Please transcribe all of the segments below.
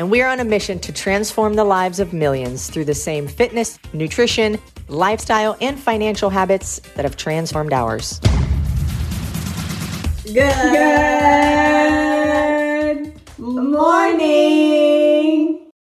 And we are on a mission to transform the lives of millions through the same fitness, nutrition, lifestyle, and financial habits that have transformed ours. Good, morning.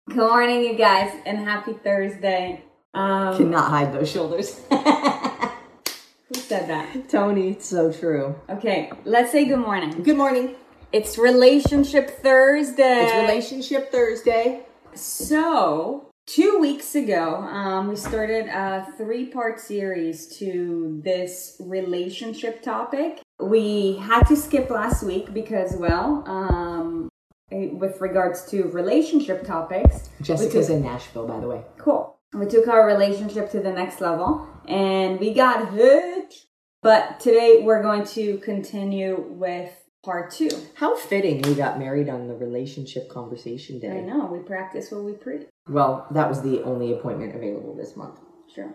Good morning, you guys, and happy Thursday. Um, Cannot hide those shoulders. who said that? Tony, it's so true. Okay, let's say good morning. Good morning. It's Relationship Thursday. It's Relationship Thursday. So, two weeks ago, um, we started a three part series to this relationship topic. We had to skip last week because, well, um, eh, with regards to relationship topics. Jessica's took, in Nashville, by the way. Cool. We took our relationship to the next level and we got hit. But today we're going to continue with part two. How fitting we got married on the relationship conversation day. I know, we practice what we preach. Well, that was the only appointment available this month. Sure.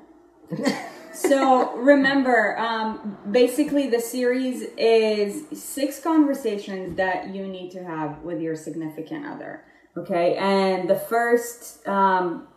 so remember, um, basically the series is six conversations that you need to have with your significant other. Okay, and the first um,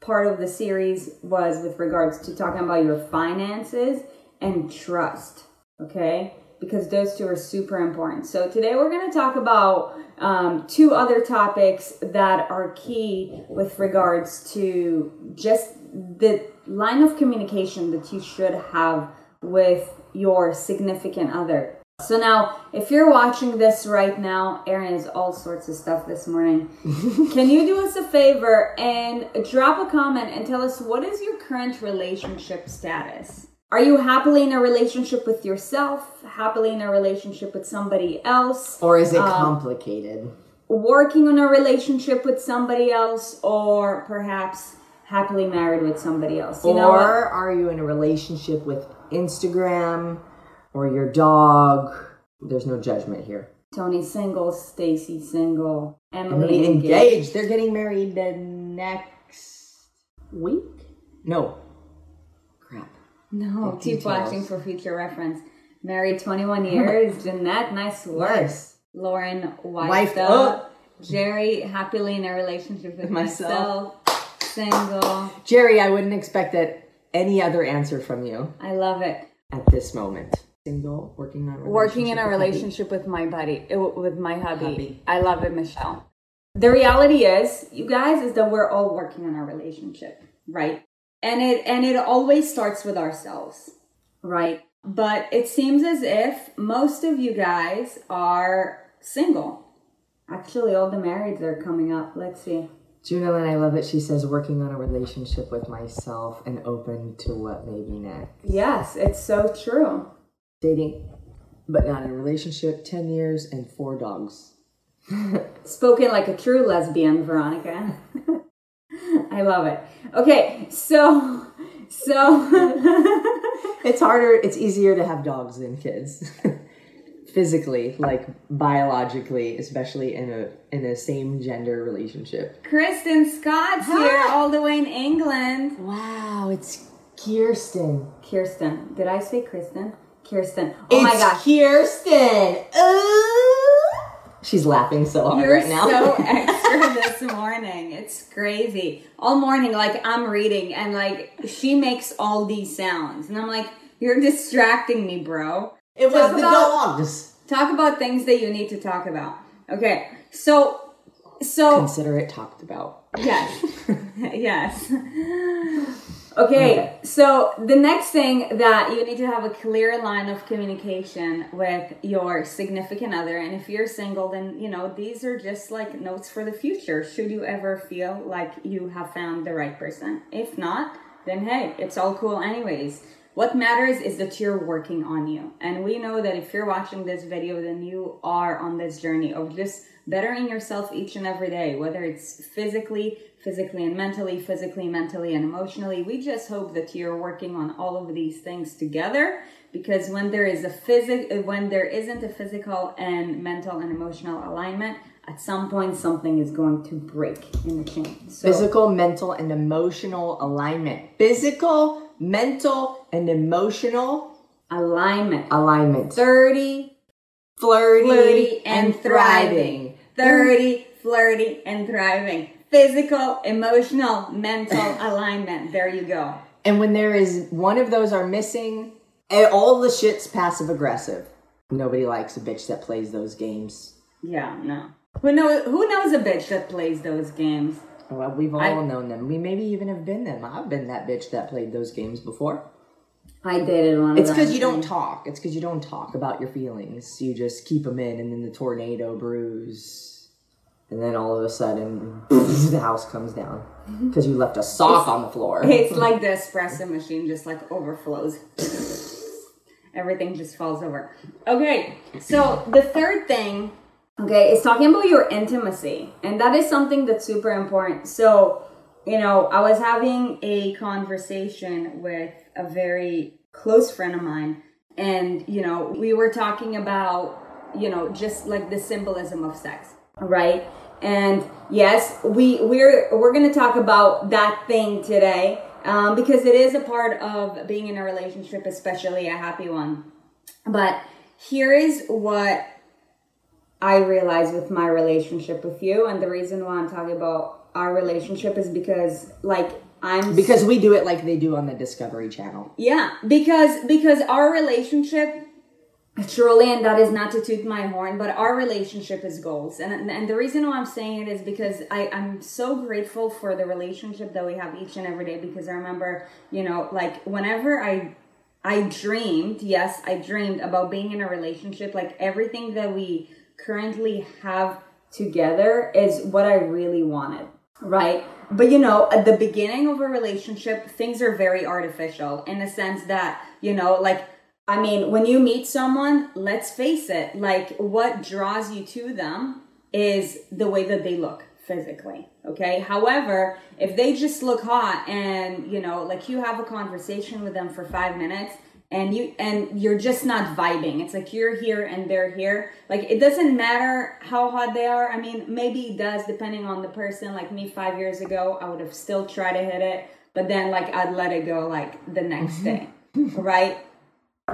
part of the series was with regards to talking about your finances and trust. Okay, because those two are super important. So today we're going to talk about um, two other topics that are key with regards to just the line of communication that you should have with your significant other. So now, if you're watching this right now, Aaron is all sorts of stuff this morning. Can you do us a favor and drop a comment and tell us what is your current relationship status? Are you happily in a relationship with yourself? Happily in a relationship with somebody else? Or is it um, complicated? Working on a relationship with somebody else, or perhaps happily married with somebody else. You or are you in a relationship with Instagram or your dog? There's no judgment here. Tony single, Stacy single, Emily, Emily engaged. engaged. They're getting married the next week. No, no, keep watching for future reference. Married 21 years, Jeanette, nice work. Nice. Lauren, wife up. Oh. Jerry, happily in a relationship with myself. myself. Single. Jerry, I wouldn't expect that any other answer from you. I love it. At this moment. Single, working on working in a relationship with my buddy, with my hubby. hubby. I love it, Michelle. The reality is, you guys, is that we're all working on our relationship, right? And it and it always starts with ourselves right but it seems as if most of you guys are single actually all the marrieds are coming up let's see Junalyn, I love it. She says, working on a relationship with myself and open to what may be next. Yes, it's so true. Dating, but not in a relationship, 10 years and four dogs. Spoken like a true lesbian, Veronica. I love it. Okay, so so it's harder. It's easier to have dogs than kids. Physically, like biologically, especially in a in a same gender relationship. Kristen Scott's Hi. here, all the way in England. Wow, it's Kirsten. Kirsten. Did I say Kristen? Kirsten. Oh it's my gosh. Kirsten. Ooh. She's laughing so hard You're right now. so extra this morning. It's crazy. All morning, like I'm reading and like she makes all these sounds. And I'm like, you're distracting me, bro. It was the about, dogs. Talk about things that you need to talk about. Okay. So so consider it talked about. Yes. yes. Okay, okay, so the next thing that you need to have a clear line of communication with your significant other. And if you're single, then you know these are just like notes for the future. Should you ever feel like you have found the right person? If not, then hey, it's all cool, anyways. What matters is that you're working on you. And we know that if you're watching this video, then you are on this journey of just bettering yourself each and every day, whether it's physically, physically and mentally, physically, mentally, and emotionally. We just hope that you're working on all of these things together because when there is a physic when there isn't a physical and mental and emotional alignment, at some point something is going to break in the chain. So, physical, mental, and emotional alignment. Physical, mental, and emotional alignment. Alignment. 30 flirty, flirty and, and thriving. 30 flirty and thriving. Physical, emotional, mental alignment. There you go. And when there is one of those are missing, eh, all the shit's passive aggressive. Nobody likes a bitch that plays those games. Yeah, no. Who knows? Who knows a bitch that plays those games? Well, we've all I, known them. We maybe even have been them. I've been that bitch that played those games before. I dated one. It's because you don't talk. It's because you don't talk about your feelings. You just keep them in, and then the tornado brews, and then all of a sudden the house comes down because you left a sock it's, on the floor. It's like the espresso machine just like overflows. Everything just falls over. Okay, so the third thing Okay, it's talking about your intimacy, and that is something that's super important. So, you know, I was having a conversation with a very close friend of mine, and you know, we were talking about, you know, just like the symbolism of sex, right? And yes, we we're we're gonna talk about that thing today um, because it is a part of being in a relationship, especially a happy one. But here is what I realize with my relationship with you, and the reason why I'm talking about our relationship is because, like, I'm because we do it like they do on the Discovery Channel. Yeah, because because our relationship truly and that is not to toot my horn but our relationship is goals and and the reason why i'm saying it is because i i'm so grateful for the relationship that we have each and every day because i remember you know like whenever i i dreamed yes i dreamed about being in a relationship like everything that we currently have together is what I really wanted, right? But you know, at the beginning of a relationship, things are very artificial in the sense that, you know, like, I mean, when you meet someone, let's face it, like, what draws you to them is the way that they look physically okay? However if they just look hot and you know like you have a conversation with them for five minutes and you and you're just not vibing. It's like you're here and they're here. Like it doesn't matter how hot they are. I mean maybe it does depending on the person. Like me five years ago i would have still tried to hit it but then like i'd let it go like the next day right?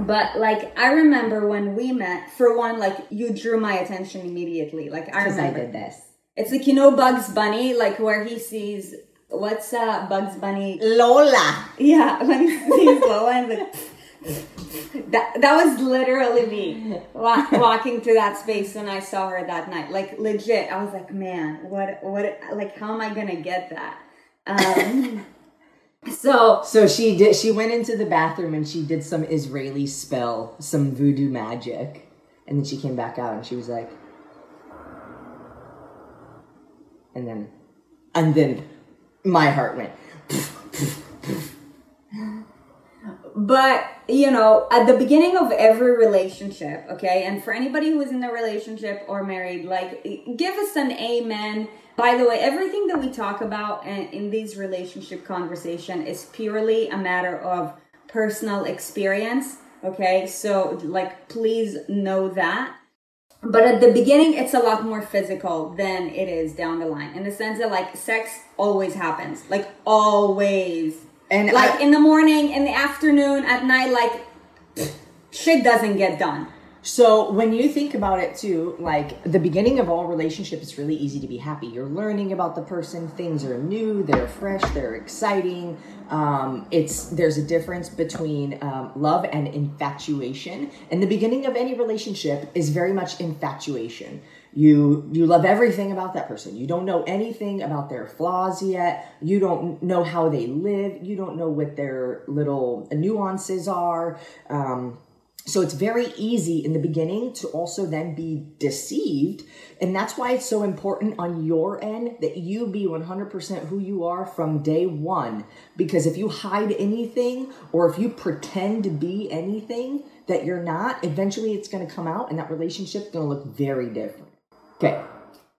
But like i remember when we met for one like you drew my attention immediately. Like i remember i did this. It's like you know bugs bunny like where he sees what's uh bugs bunny? Lola. Yeah when he sees lola and like that that was literally me walking to that space when I saw her that night. Like legit, I was like, man, what what like how am I gonna get that? Um, so so she did. She went into the bathroom and she did some Israeli spell, some voodoo magic, and then she came back out and she was like, and then, and then, my heart went. but you know at the beginning of every relationship okay and for anybody who is in a relationship or married like give us an amen. By the way everything that we talk about in, in these relationship conversation is purely a matter of personal experience okay? So like please know that. But at the beginning it's a lot more physical than it is down the line in the sense that like sex always happens. Like always and like I, in the morning, in the afternoon, at night, like shit doesn't get done. So when you think about it too, like the beginning of all relationships, it's really easy to be happy. You're learning about the person. Things are new. They're fresh. They're exciting. Um, it's there's a difference between um, love and infatuation. And the beginning of any relationship is very much infatuation you you love everything about that person you don't know anything about their flaws yet you don't know how they live you don't know what their little nuances are um, so it's very easy in the beginning to also then be deceived. And that's why it's so important on your end that you be 100% who you are from day one. Because if you hide anything or if you pretend to be anything that you're not, eventually it's going to come out and that relationship's going to look very different. Okay.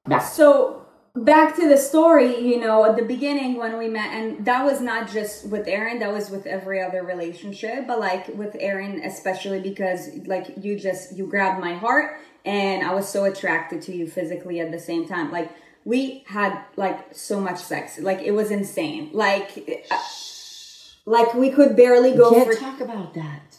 Back. So back to the story, you know, at the beginning when we met, and that was not just with Aaron, that was with every other relationship, but like with Aaron, especially because like you just, you grabbed my heart and I was so attracted to you physically at the same time. Like we had like so much sex, like it was insane. Like, uh, like we could barely go Can't for. talk about that.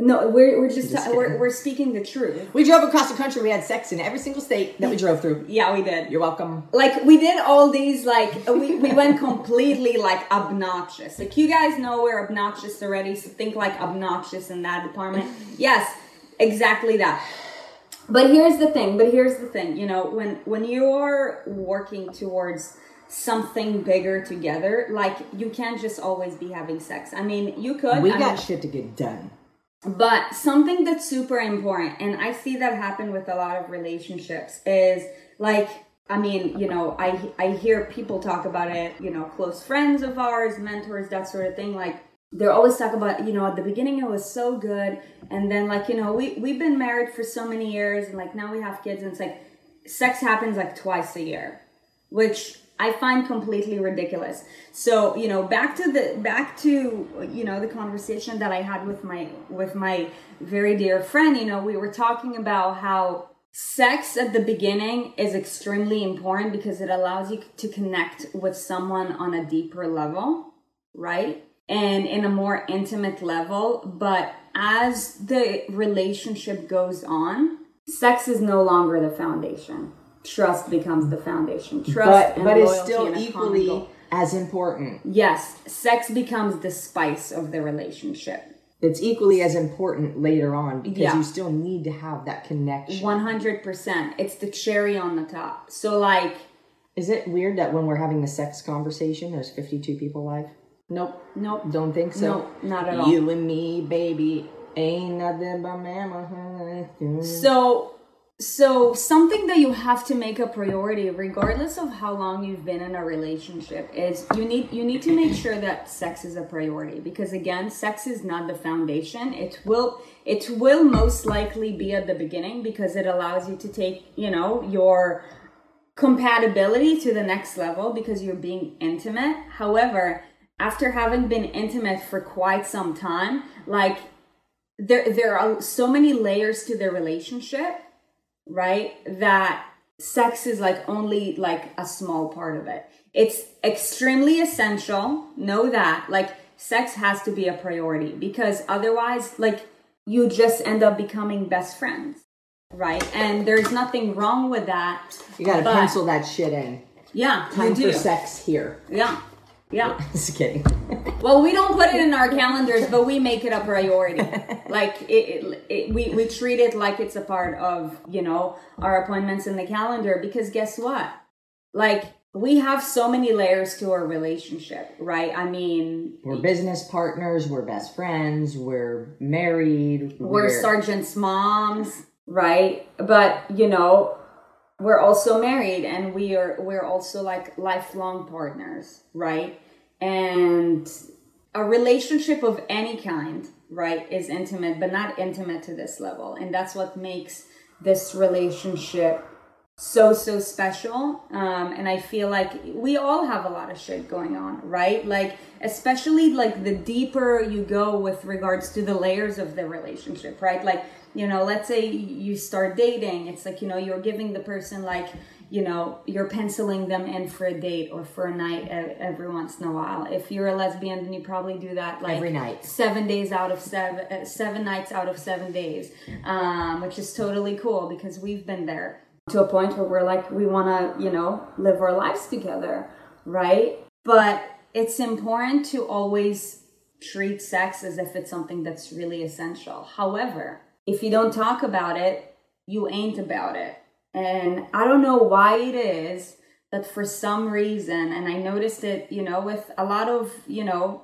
No, we're, we're just, Just we're, we're speaking the truth. We drove across the country. We had sex in every single state that we drove through. Yeah, we did. You're welcome. like we did all these like we, we went completely like obnoxious like you guys know we're obnoxious already so think like obnoxious in that department yes exactly that but here's the thing but here's the thing you know when when you're working towards something bigger together like you can't just always be having sex i mean you could We I got mean, shit to get done. But something that's super important, and I see that happen with a lot of relationships, is like, I mean, you know, I I hear people talk about it, you know, close friends of ours, mentors, that sort of thing. Like, they're always talk about, you know, at the beginning it was so good, and then like, you know, we we've been married for so many years, and like now we have kids, and it's like, sex happens like twice a year, which I find completely ridiculous. So, you know, back to the back to you know the conversation that I had with my with my very dear friend, you know, we were talking about how sex at the beginning is extremely important because it allows you to connect with someone on a deeper level, right? And in a more intimate level, but as the relationship goes on, sex is no longer the foundation. Trust becomes the foundation. Trust But and but it's still equally as important. Yes, sex becomes the spice of the relationship. It's equally as important later on because Yeah. you still need to have that connection. 100%. It's the cherry on the top. So, like, Is it weird that when we're having the sex conversation, there's 52 people live? Nope. nope. Don't think so. Nope, not at all. You and me, baby, ain't nothing but mama. So, so something that you have to make a priority, regardless of how long you've been in a relationship, is you need you need to make sure that sex is a priority. Because again, sex is not the foundation. It will it will most likely be at the beginning because it allows you to take you know your compatibility to the next level because you're being intimate. However, after having been intimate for quite some time, like there there are so many layers to the relationship, right? That sex is like only like a small part of it. It's extremely essential. Know that. Like sex has to be a priority because otherwise like you just end up becoming best friends. Right? And there's nothing wrong with that. You gotta pencil that shit in. Yeah, Time for sex here. Yeah. Yeah. Just kidding. Well, we don't put it in our calendars, but we make it a priority. Like it, it, it, we we treat it like it's a part of you know our appointments in the calendar. Because guess what? Like we have so many layers to our relationship, right? I mean, We're business partners. We're best friends. We're married. we're sergeants' moms, right? But you know, we're also married, and we are we're also like lifelong partners, right? And a relationship of any kind, right, is intimate, but not intimate to this level, and that's what makes this relationship so so special um and i feel like we all have a lot of shit going on right? Like especially like the deeper you go with regards to the layers of the relationship right? Like you know let's say you start dating it's like you know you're giving the person like you know you're penciling them in for a date or for a night every once in a while. If you're a lesbian then you probably do that like Every night. seven days out of seven uh, seven nights out of seven days um which is totally cool because we've been there to a point where we're like we want to you know live our lives together right? But it's important to always treat sex as if it's something that's really essential. However if you don't talk about it you ain't about it. And i don't know why it is that for some reason and i noticed it you know with a lot of you know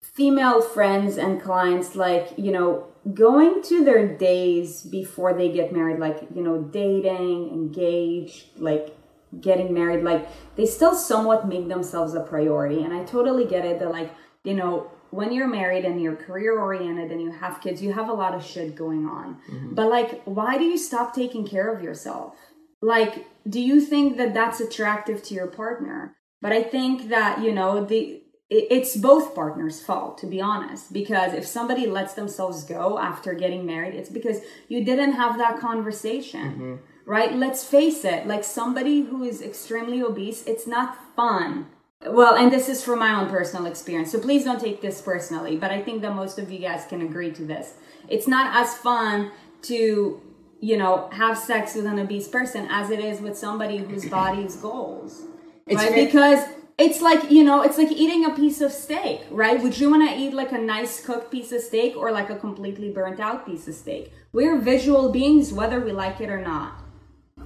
female friends and clients like you know going to their days before they get married like you know dating engaged like getting married like they still somewhat make themselves a priority. And i totally get it that like you know when you're married and you're career oriented and you have kids you have a lot of shit going on. Mm-hmm. But like why do you stop taking care of yourself? Like do you think that that's attractive to your partner? But i think that you know the it's both partners fault to be honest because if somebody lets themselves go after getting married it's because you didn't have that conversation mm-hmm. right? Let's face it like somebody who is extremely obese it's not fun. Well and this is from my own personal experience so please don't take this personally but i think that most of you guys can agree to this. It's not as fun to you know have sex with an obese person as it is with somebody whose body's goals it's right? because it's like you know it's like eating a piece of steak right? Would you want to eat like a nice cooked piece of steak or like a completely burnt out piece of steak? We're visual beings whether we like it or not.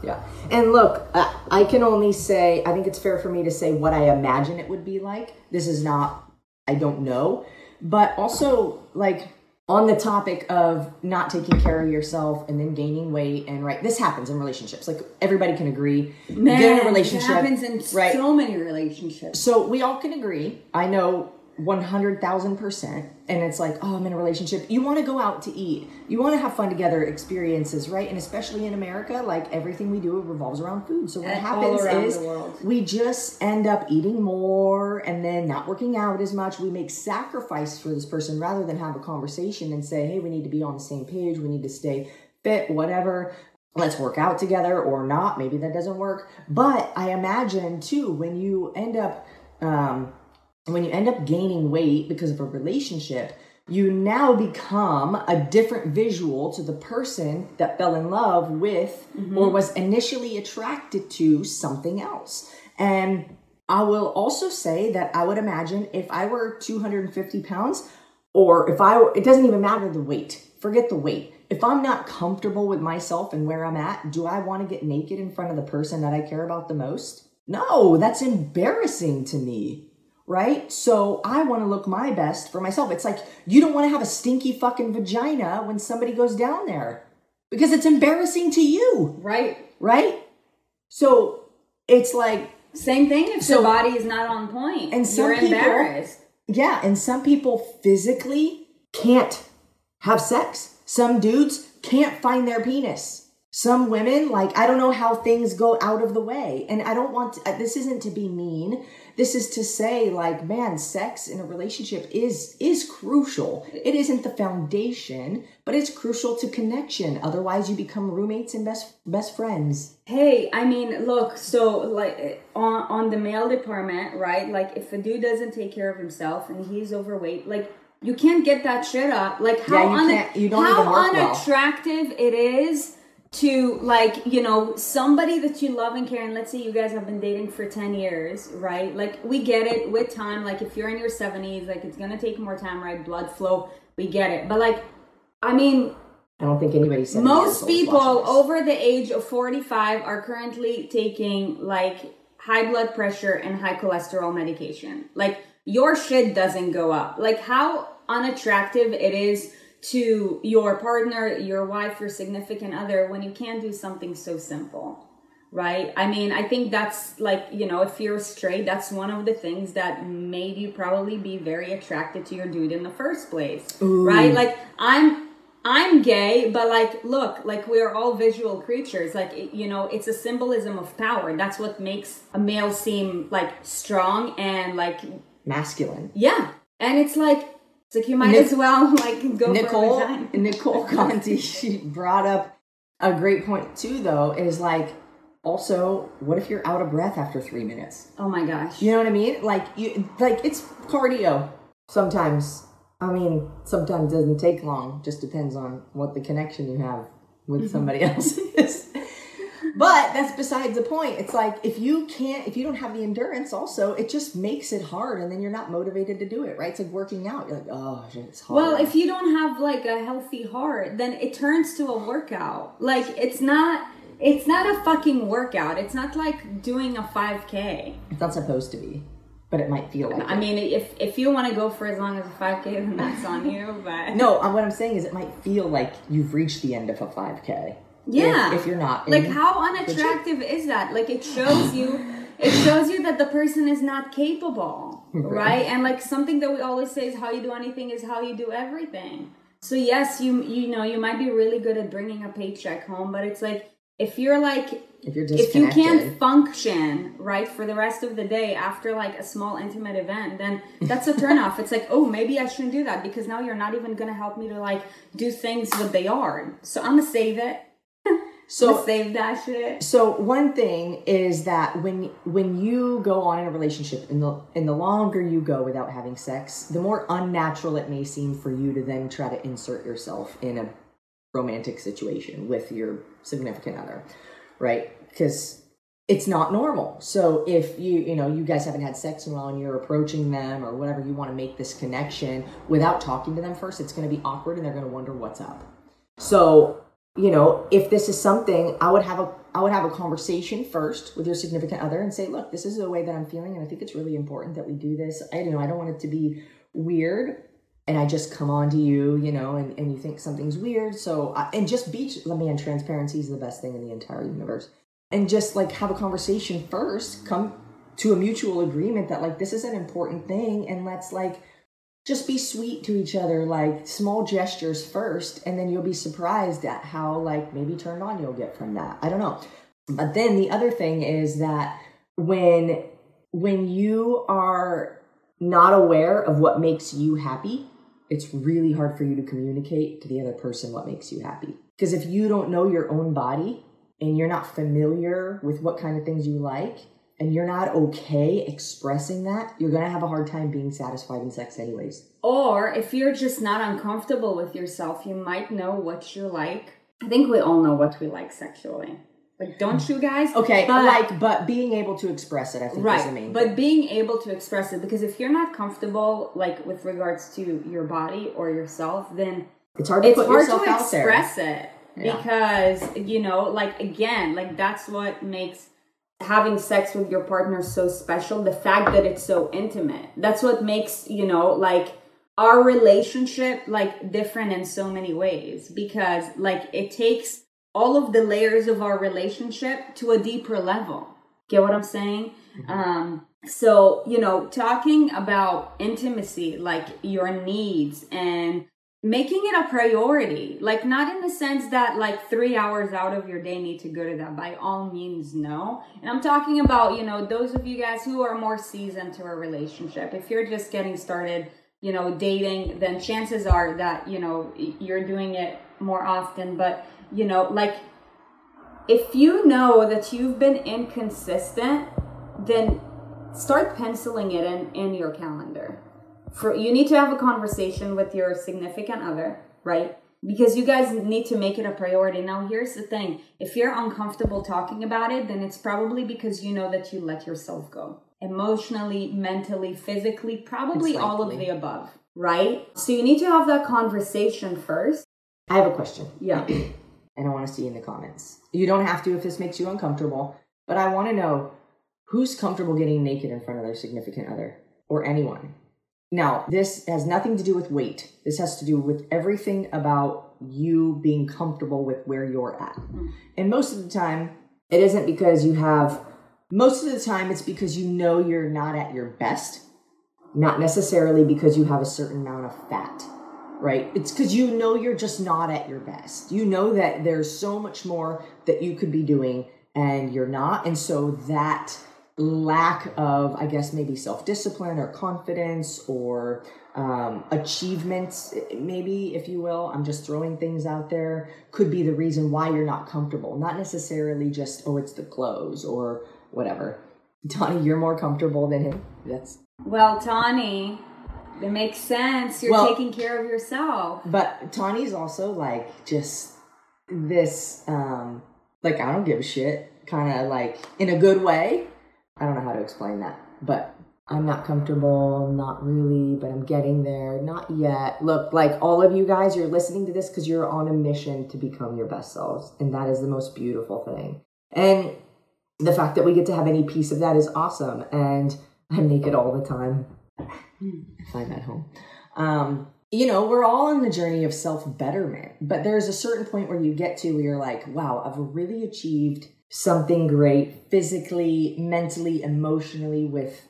Yeah. And look i can only say i think it's fair for me to say what i imagine it would be like. This is not i don't know. But also like on the topic of not taking care of yourself and then gaining weight and right this happens in relationships. Like everybody can agree. Man, get in a relationship it happens in right? so many relationships. So we all can agree. I know 100,000%. And it's like, oh, I'm in a relationship. You want to go out to eat. You want to have fun together, experiences, right? And especially in America, like everything we do it revolves around food. So what and happens is we just end up eating more and then not working out as much. We make sacrifice for this person rather than have a conversation and say, hey, we need to be on the same page. We need to stay fit, whatever let's work out together or not. Maybe that doesn't work. But I imagine too, when you end up, um, when you end up gaining weight because of a relationship, you now become a different visual to the person that fell in love with mm-hmm. or was initially attracted to something else. And I will also say that I would imagine if I were 250 pounds, or if I, it doesn't even matter the weight, forget the weight. If I'm not comfortable with myself and where I'm at, do I want to get naked in front of the person that I care about the most? No, that's embarrassing to me right? So I want to look my best for myself. It's like you don't want to have a stinky fucking vagina when somebody goes down there because it's embarrassing to you. Right. Right? So it's like same thing if so, the body is not on. And some you're people, embarrassed. Yeah, and some people physically can't have sex. Some dudes can't find their penis. Some women, like, I don't know how things go out of the way. And I don't want to, uh, this isn't to be mean this is to say like man sex in a relationship is is crucial. It isn't the foundation but it's crucial to connection. Otherwise you become roommates and best best friends. Hey i mean look so like on on the male department right like if a dude doesn't take care of himself and he's overweight like you can't get that shit up. Like how, yeah, you, un- you don't how unattractive well. it is to like you know somebody that you love and care and let's say you guys have been dating for 10 years right? Like we get it with time. Like if you're in your 70s like it's gonna take more time right? Blood flow we get it. But like i mean i don't think anybody said most people over the age of 45 are currently taking like high blood pressure and high cholesterol medication. Like your shit doesn't go up. Like how unattractive it is to your partner, your wife, your significant other when you can't do something so simple. Right? I mean, I think that's like, you know, if you're straight, that's one of the things that made you probably be very attracted to your dude in the first place. Ooh. Right? Like, I'm I'm gay, but like, look, like we're all visual creatures. Like, you know, it's a symbolism of power. That's what makes a male seem like strong and like masculine. Yeah. And it's like, it's like you might Nic- as well like go Nicole, Nicole Conti, she brought up a great point too though, is like also what if you're out of breath after three minutes? Oh my gosh. You know what I mean? Like you like it's cardio sometimes. I mean, sometimes it doesn't take long, just depends on what the connection you have with mm-hmm. somebody else is. But that's besides the point. It's like if you can't, if you don't have the endurance, also, it just makes it hard, and then you're not motivated to do it. Right? It's like working out. You're like, oh, it's hard. Well, if you don't have like a healthy heart, then it turns to a workout. Like it's not. It's not a fucking workout. It's not like doing a 5K. It's not supposed to be but it might feel like I it. mean, if if you want to go for as long as a 5K, then that's on you. But no, what I'm saying is, it might feel like you've reached the end of a 5K. Yeah. If, if you're not. Like how unattractive is that? Like it shows you it shows you that the person is not capable. Right. right? And like something that we always say is how you do anything is how you do everything. So yes, you you know, you might be really good at bringing a paycheck home, but it's like if you're like if you're if you can't function right for the rest of the day after like a small intimate event then that's a turnoff it's like oh maybe i shouldn't do that because now you're not even gonna help me to like do things with the yard so i'm gonna save it so save that shit So one thing is that when when you go on in a relationship, and the and the longer you go without having sex, the more unnatural it may seem for you to then try to insert yourself in a romantic situation with your significant other, right? Because it's not normal. So if you you know you guys haven't had sex in a while and you're approaching them or whatever, you want to make this connection without talking to them first, it's going to be awkward and they're going to wonder what's up. So you know, if this is something, I would have a I would have a conversation first with your significant other and say, look, this is the way that I'm feeling, and I think it's really important that we do this. I you know I don't want it to be weird, and I just come on to you, you know, and, and you think something's weird. So I, and just be. And transparency is the best thing in the entire universe. And just like have a conversation first, come to a mutual agreement that like this is an important thing, and let's like just be sweet to each other like small gestures first and then you'll be surprised at how like maybe turned on you'll get from that. I don't know. But then the other thing is that when when you are not aware of what makes you happy it's really hard for you to communicate to the other person what makes you happy. Because if you don't know your own body and you're not familiar with what kind of things you like and you're not okay expressing that, you're gonna have a hard time being satisfied in sex, anyways. or if you're just not uncomfortable with yourself you might know what you like i think we all know what we like sexually like don't you guys Okay, But- like, but being able to express it, I think, is the main. but thing. being able to express it because if you're not comfortable like with regards to your body or yourself then it's hard to it's put hard yourself to out there. express it Yeah. because you know like again like that's what makes having sex with your partner so special the fact that it's so intimate. That's what makes you know like our relationship like different in so many ways because like it takes all of the layers of our relationship to a deeper level. Get what i'm saying? Um so you know talking about intimacy like your needs and making it a priority like not in the sense that like three hours out of your day need to go to that by all means no. And i'm talking about you know those of you guys who are more seasoned to a relationship. If you're just getting started you know dating then chances are that you know you're doing it more often. But you know like if you know that you've been inconsistent then start penciling it in in your calendar for you need to have a conversation with your significant other right? Because you guys need to make it a priority. Now here's the thing. If you're uncomfortable talking about it then it's probably because you know that you let yourself go. Emotionally mentally physically probably all of the above right? So you need to have that conversation first. I have a question, yeah. And I want to see in the comments. You don't have to if this makes you uncomfortable, but I want to know who's comfortable getting naked in front of their significant other or anyone. Now, this has nothing to do with weight. This has to do with everything about you being comfortable with where you're at. Mm-hmm. And most of the time, it isn't because you have, most of the time, it's because you know you're not at your best, not necessarily because you have a certain amount of fat, right? It's because you know you're just not at your best. You know that there's so much more that you could be doing and you're not. And so that lack of, I guess, maybe self discipline or confidence or um, achievements, maybe, if you will, I'm just throwing things out there, could be the reason why you're not comfortable. Not necessarily just, oh, it's the clothes or whatever. Donnie, you're more comfortable than him. That's well tawny it makes sense you're Well- taking care of yourself But Tawny's also like just this, um, like I don't give a shit, kind of like in a good way. I don't know how to explain that, but I'm not comfortable, not really, but I'm getting there, not yet. Look, like all of you guys, you're listening to this because you're on a mission to become your best selves, and that is the most beautiful thing. And the fact that we get to have any piece of that is awesome. And I'm naked all the time if I'm at home. Um, you know, we're all on the journey of self betterment, but there's a certain point where you get to where you're like, wow, I've really achieved something great physically, mentally, emotionally, with,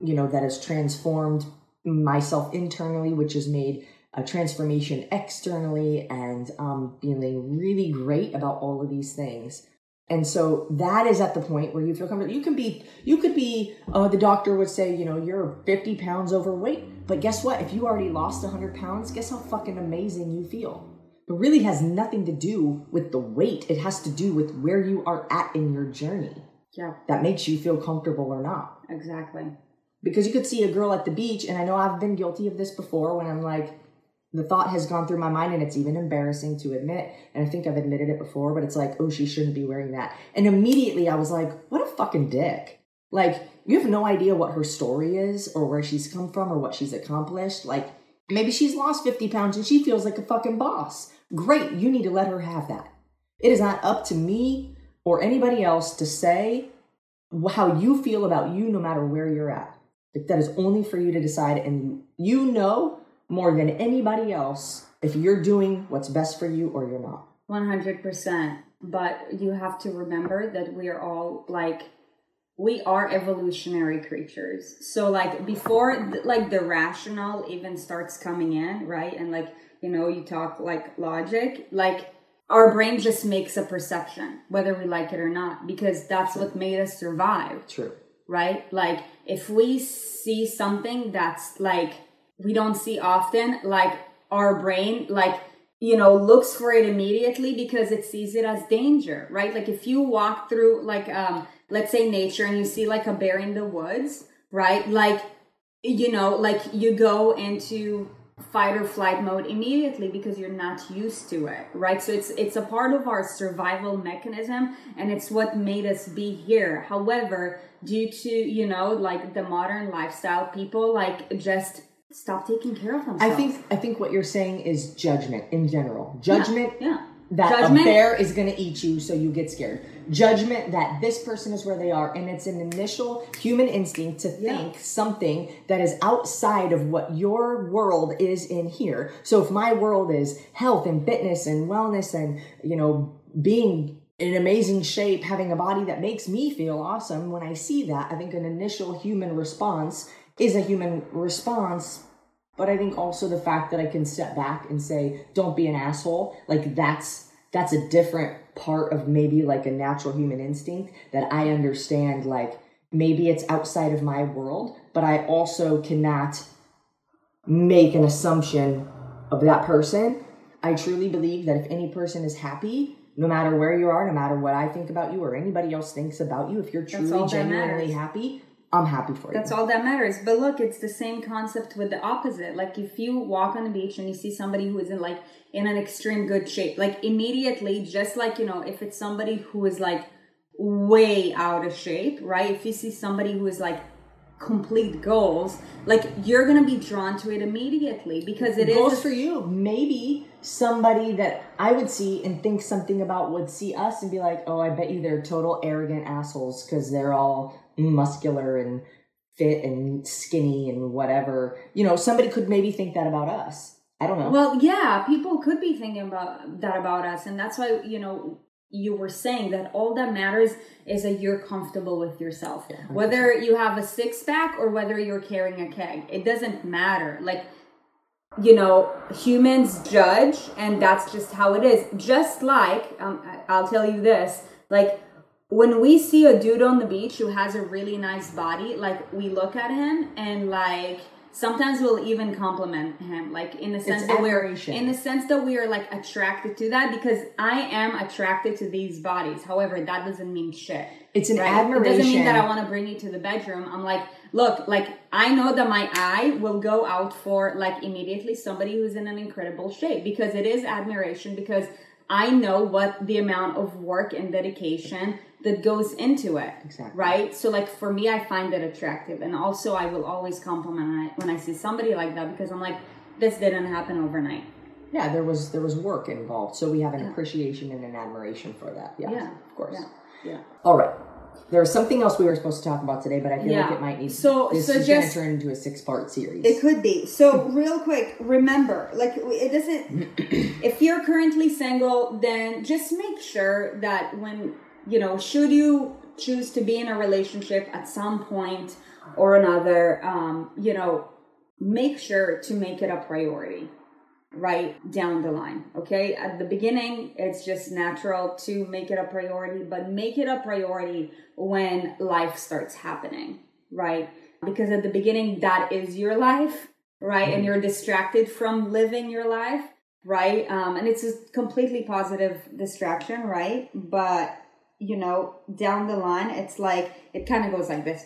you know, that has transformed myself internally, which has made a transformation externally, and um, feeling really great about all of these things. And so that is at the point where you feel comfortable. You can be, you could be, uh, the doctor would say, you know, you're 50 pounds overweight. But guess what? If you already lost 100 pounds, guess how fucking amazing you feel. It really has nothing to do with the weight. It has to do with where you are at in your journey. Yeah. That makes you feel comfortable or not. Exactly. Because you could see a girl at the beach, and I know I've been guilty of this before when I'm like, the thought has gone through my mind and it's even embarrassing to admit and i think i've admitted it before but it's like oh she shouldn't be wearing that and immediately i was like what a fucking dick like you have no idea what her story is or where she's come from or what she's accomplished like maybe she's lost 50 pounds and she feels like a fucking boss great you need to let her have that it is not up to me or anybody else to say how you feel about you no matter where you're at that is only for you to decide and you know more than anybody else if you're doing what's best for you or you're not. 100%. But you have to remember that we are all like, we are evolutionary creatures. So, like, before, like, the rational even starts coming in, right? And, like, you know, you talk like logic, like, our brain just makes a perception, whether we like it or not, because that's what made us survive. True. Right? Like, if we see something that's like, we don't see often like our brain like you know looks for it immediately because it sees it as danger right like if you walk through like um let's say nature and you see like a bear in the woods right like you know like you go into fight or flight mode immediately because you're not used to it right so it's it's a part of our survival mechanism and it's what made us be here however due to you know like the modern lifestyle people like just stop taking care of themselves. I think I think what you're saying is judgment in general. Judgment Yeah. yeah. That Judgment- a bear is going to eat you so you get scared. Judgment that this person is where they are and it's an initial human instinct to Yeah. think something that is outside of what your world is in here. So if my world is health and fitness and wellness and, you know, being in amazing shape, having a body that makes me feel awesome, when I see that, I think an initial human response is a human response but I think also the fact that I can step back and say, "Don't be an asshole," like that's that's a different part of maybe like a natural human instinct that I understand. Like maybe it's outside of my world, but I also cannot make an assumption of that person. I truly believe that if any person is happy, no matter where you are, no matter what I think about you or anybody else thinks about you, if you're truly genuinely matters. happy, I'm happy for you. That's all that matters. But look, it's the same concept with the opposite. Like if you walk on the beach and you see somebody who is in like in an extreme good shape, like immediately, just like you know, if it's somebody who is like way out of shape, right? If you see somebody who is like complete goals, like you're gonna be drawn to it immediately because it is goes for you. Maybe somebody that I would see and think something about would see us and be like, "Oh, I bet you they're total arrogant assholes because they're all muscular and fit and skinny and whatever." You know, somebody could maybe think that about us. I don't know. Well, yeah, people could be thinking about that about us, and that's why you know you were saying that all that matters is that you're comfortable with yourself. whether you have a six pack or whether you're carrying a keg, it doesn't matter. Like you know, humans judge, and that's just how it is. Just like um, I'll tell you this, like. When we see a dude on the beach who has a really nice body, like we look at him and like sometimes we'll even compliment him, like in the sense that we're in the sense that we are like attracted to that because I am attracted to these bodies. However, that doesn't mean shit. it's an Right? admiration. It doesn't mean that I want to bring you to the bedroom. I'm like, look, like I know that my eye will go out for like immediately somebody who's in an incredible shape because it is admiration because I know what the amount of work and dedication that goes into it. Exactly. Right? So like for me I find it attractive and also I will always compliment when I, when I see somebody like that because I'm like this didn't happen overnight. yeah, there was there was work involved, so we have an appreciation and an admiration for that. Yes, Yeah. of course. Yeah. Yeah. All right. There was something else we were supposed to talk about today, but I feel like it might need. So- this so is going to just- turn into a six-part series. It could be. So, real quick, remember, like, it doesn't. if you're currently single, then just make sure that when, you know, should you choose to be in a relationship at some point or another, um, you know, make sure to make it a priority. right down the line. Okay. At the beginning, it's just natural to make it a priority, but make it a priority when life starts happening, right? Because at the beginning, that is your life, right? And you're distracted from living your life, right? Um, and it's a completely positive distraction, right? But, you know, down the line, it's like, it kind of goes like this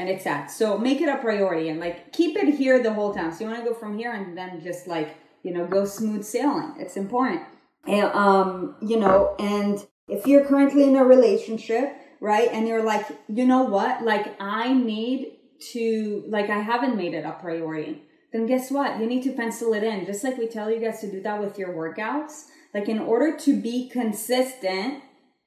and it's at. So make it a priority and like keep it here the whole time. So you want to go from here and then just like, you know, go smooth sailing. It's important. And, um, you know, and if you're currently in a relationship, right, and you're like, you know what, like I need to, like I haven't made it a priority, then guess what? You need to pencil it in. Just like we tell you guys to do that with your workouts. Like in order to be consistent,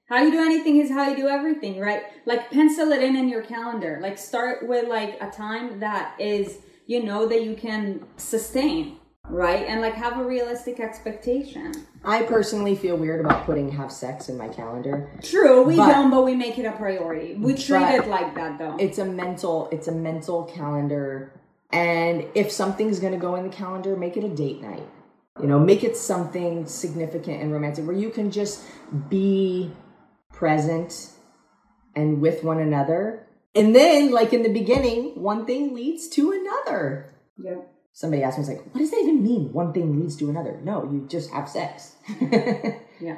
how you do anything is how you do everything, right? Like pencil it in in your calendar. Like start with like a time that is, you know, that you can sustain, right? And like have a realistic expectation. I personally feel weird about putting have sex in my calendar. True, we don't, but we make it a priority. We treat it like that though. It's a mental, it's a mental calendar. And if something's gonna go in the calendar, make it a date night. You know, make it something significant and romantic where you can just be present and with one another. And then, like in the beginning, one thing leads to another. Yeah. Somebody asked me, like, what does that even mean? One thing leads to another. No, you just have sex. yeah.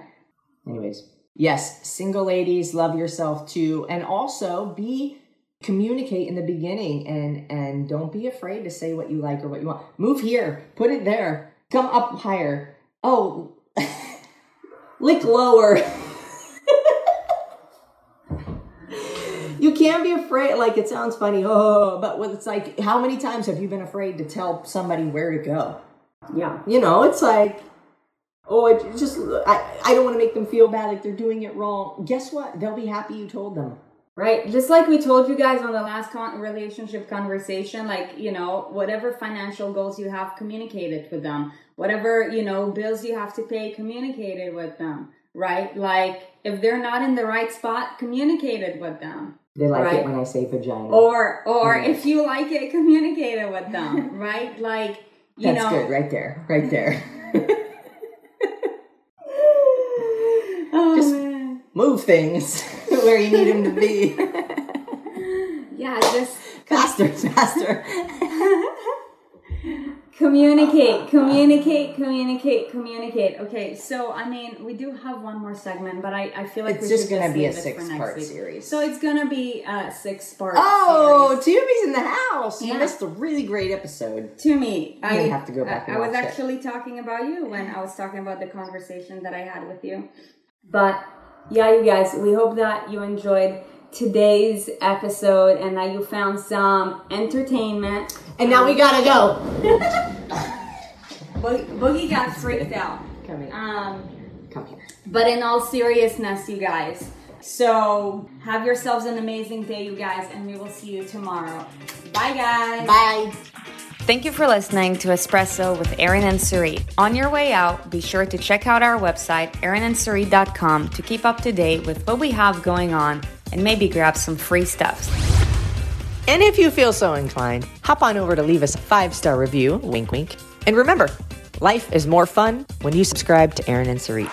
Anyways, yes, single ladies, love yourself too. And also be communicate in the beginning and and don't be afraid to say what you like or what you want. Move here, put it there, come up higher. Oh, lick lower. you can't be afraid. Like it sounds funny, oh, but it's like, how many times have you been afraid to tell somebody where to go? Yeah, you know, it's like, oh, it just I I don't want to make them feel bad like they're doing it wrong. Guess what? They'll be happy you told them. Right, just like we told you guys on the last con- relationship conversation, like you know, whatever financial goals you have, communicated with them. Whatever you know, bills you have to pay, communicated with them. Right, like if they're not in the right spot, communicated with them they like right? it when I say vagina. Or or mm. if you like it, communicate it with them, right? Like you That's know. good, right there, right there. oh, just man. move things where you need him to be. yeah, just faster, faster. Communicate, communicate, communicate, communicate. Okay, so I mean, we do have one more segment, but I, I feel like it's just gonna be a six part week. series. So it's gonna be a six part. Oh, Tumi's in the house. You missed a really great episode. Tumi, I have to go back. I, I was actually talking about you when I was talking about the conversation that I had with you. But yeah, you guys, we hope that you enjoyed today's episode and that you found some entertainment. And now we gotta go. Boogie got freaked out. Come here. Um, Come here. But in all seriousness, you guys. So have yourselves an amazing day, you guys, and we will see you tomorrow. Bye, guys. Bye. Thank you for listening to Espresso with Erin and Sarit. On your way out, be sure to check out our website, erinandsarit.com, to keep up to date with what we have going on and maybe grab some free stuffs. And if you feel so inclined, hop on over to leave us a five star review, wink wink. And remember, life is more fun when you subscribe to Erin and Sarit.